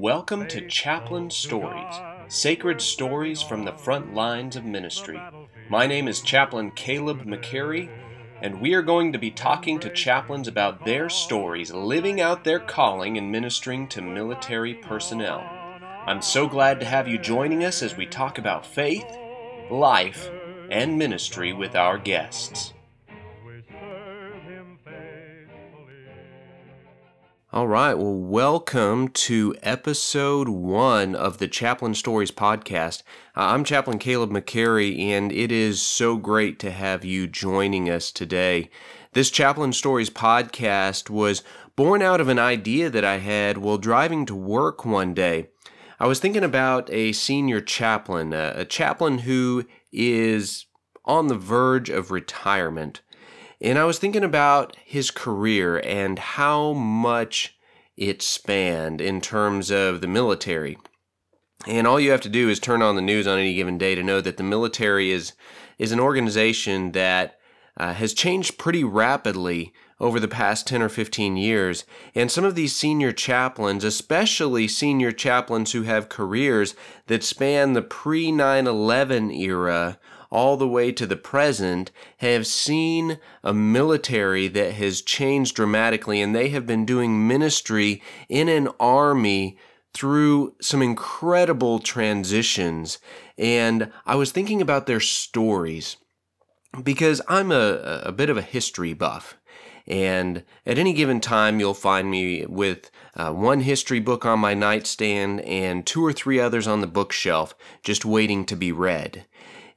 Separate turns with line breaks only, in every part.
Welcome to Chaplain Stories, sacred stories from the front lines of ministry. My name is Chaplain Caleb McCary, and we are going to be talking to chaplains about their stories, living out their calling and ministering to military personnel. I'm so glad to have you joining us as we talk about faith, life, and ministry with our guests. All right. Well, welcome to episode one of the Chaplain Stories podcast. Uh, I'm Chaplain Caleb McCary, and it is so great to have you joining us today. This Chaplain Stories podcast was born out of an idea that I had while driving to work one day. I was thinking about a senior chaplain, a, a chaplain who is on the verge of retirement. And I was thinking about his career and how much it spanned in terms of the military. And all you have to do is turn on the news on any given day to know that the military is is an organization that uh, has changed pretty rapidly over the past 10 or 15 years. And some of these senior chaplains, especially senior chaplains who have careers that span the pre 9 11 era, all the way to the present have seen a military that has changed dramatically, and they have been doing ministry in an army through some incredible transitions. And I was thinking about their stories because I'm a, a bit of a history buff. And at any given time, you'll find me with uh, one history book on my nightstand and two or three others on the bookshelf, just waiting to be read.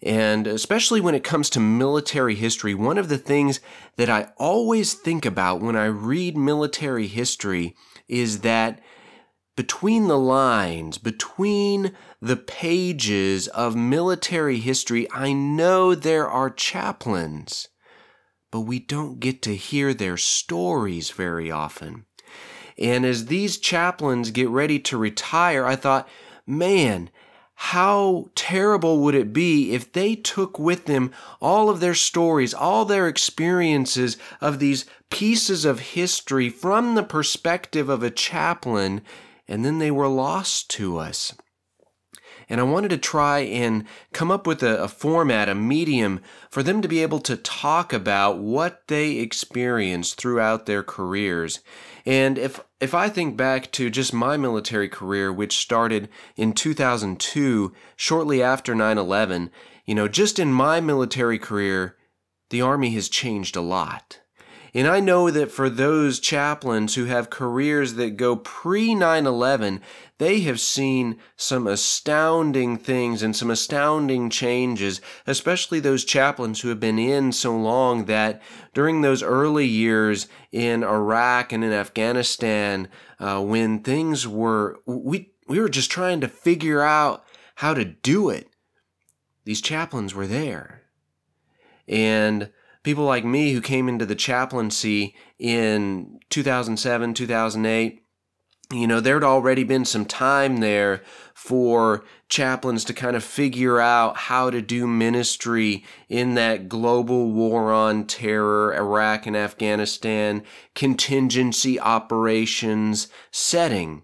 And especially when it comes to military history, one of the things that I always think about when I read military history is that between the lines, between the pages of military history, I know there are chaplains, but we don't get to hear their stories very often. And as these chaplains get ready to retire, I thought, man, how terrible would it be if they took with them all of their stories, all their experiences of these pieces of history from the perspective of a chaplain, and then they were lost to us? And I wanted to try and come up with a, a, format, a medium for them to be able to talk about what they experienced throughout their careers. And if if I think back to just my military career, which started in 2002, shortly after 9 11, you know, just in my military career, the Army has changed a lot. And I know that for those chaplains who have careers that go pre 9 11, they have seen some astounding things and some astounding changes, especially those chaplains who have been in so long that during those early years in Iraq and in Afghanistan, uh, when things were, we, we were just trying to figure out how to do it, these chaplains were there. And people like me who came into the chaplaincy in 2007, 2008, you know, there'd already been some time there for chaplains to kind of figure out how to do ministry in that global war on terror, Iraq and Afghanistan, contingency operations setting.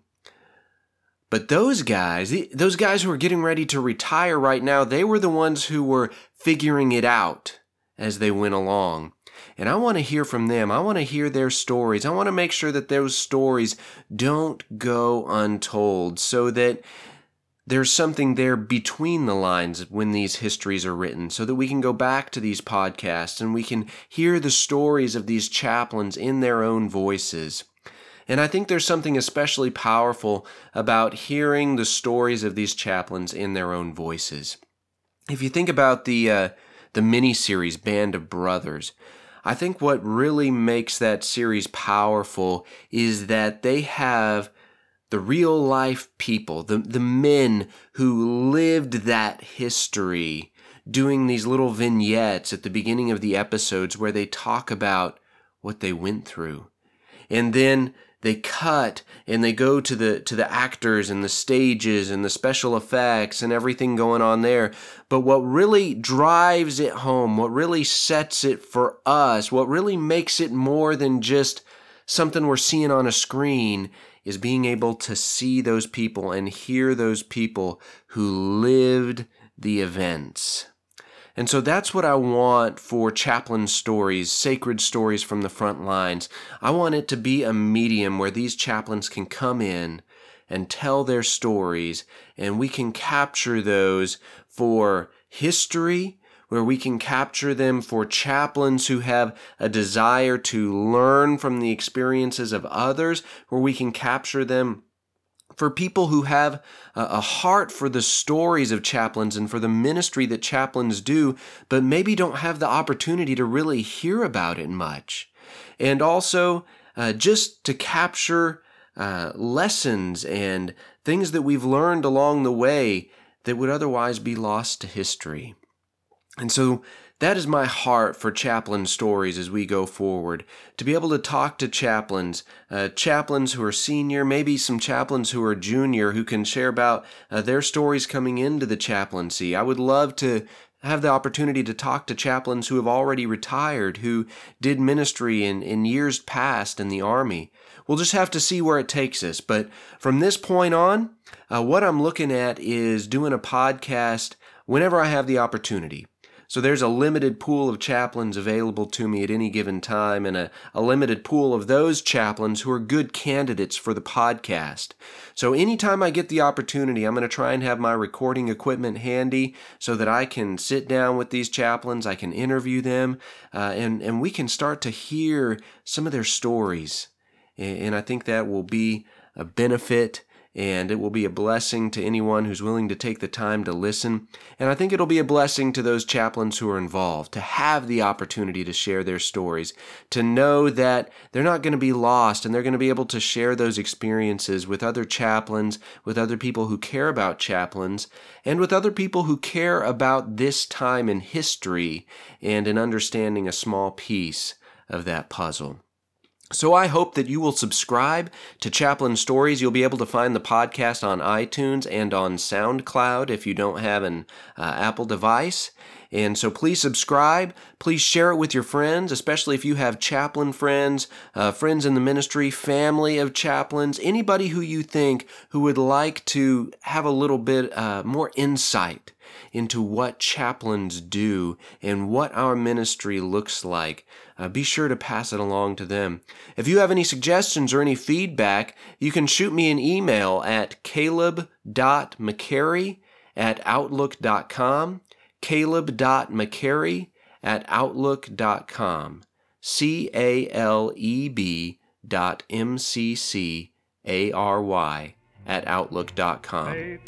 But those guys, those guys who are getting ready to retire right now, they were the ones who were figuring it out as they went along. And I want to hear from them. I want to hear their stories. I want to make sure that those stories don't go untold so that there's something there between the lines when these histories are written so that we can go back to these podcasts and we can hear the stories of these chaplains in their own voices. And I think there's something especially powerful about hearing the stories of these chaplains in their own voices. If you think about the uh, the mini series Band of Brothers. I think what really makes that series powerful is that they have the real life people, the, the men who lived that history, doing these little vignettes at the beginning of the episodes where they talk about what they went through. And then they cut and they go to the to the actors and the stages and the special effects and everything going on there but what really drives it home what really sets it for us what really makes it more than just something we're seeing on a screen is being able to see those people and hear those people who lived the events. And so that's what I want for chaplain stories, sacred stories from the front lines. I want it to be a medium where these chaplains can come in and tell their stories, and we can capture those for history, where we can capture them for chaplains who have a desire to learn from the experiences of others, where we can capture them for people who have a heart for the stories of chaplains and for the ministry that chaplains do, but maybe don't have the opportunity to really hear about it much. And also, uh, just to capture uh, lessons and things that we've learned along the way that would otherwise be lost to history. And so that is my heart for chaplain stories as we go forward. To be able to talk to chaplains, uh, chaplains who are senior, maybe some chaplains who are junior, who can share about uh, their stories coming into the chaplaincy. I would love to have the opportunity to talk to chaplains who have already retired, who did ministry in, in years past in the Army. We'll just have to see where it takes us. But from this point on, uh, what I'm looking at is doing a podcast whenever I have the opportunity. So there's a limited pool of chaplains available to me at any given time, and a, a limited pool of those chaplains who are good candidates for the podcast. So anytime I get the opportunity, I'm going to try and have my recording equipment handy so that I can sit down with these chaplains, I can interview them, uh, and, and we can start to hear some of their stories. And I think that will be a benefit and it will be a blessing to anyone who's willing to take the time to listen. And I think it'll be a blessing to those chaplains who are involved to have the opportunity to share their stories, to know that they're not going to be lost and they're going to be able to share those experiences with other chaplains, with other people who care about chaplains, and with other people who care about this time in history and in understanding a small piece of that puzzle. So I hope that you will subscribe to Chaplain Stories. You'll be able to find the podcast on iTunes and on SoundCloud if you don't have an uh, Apple device. And so please subscribe. Please share it with your friends, especially if you have chaplain friends, uh, friends in the ministry, family of chaplains, anybody who you think who would like to have a little bit uh, more insight into what chaplains do and what our ministry looks like, uh, be sure to pass it along to them. If you have any suggestions or any feedback, you can shoot me an email at caleb.mccary at outlook.com, caleb.mccary at outlook.com, C A L E B dot M C C A R Y at outlook.com.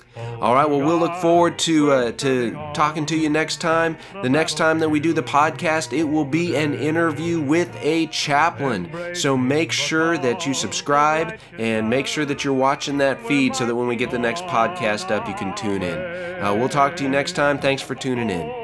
All right, well, we'll look forward to uh, to talking to you next time. The next time that we do the podcast, it will be an interview with a chaplain. So make sure that you subscribe and make sure that you're watching that feed so that when we get the next podcast up, you can tune in. Uh, we'll talk to you next time. Thanks for tuning in.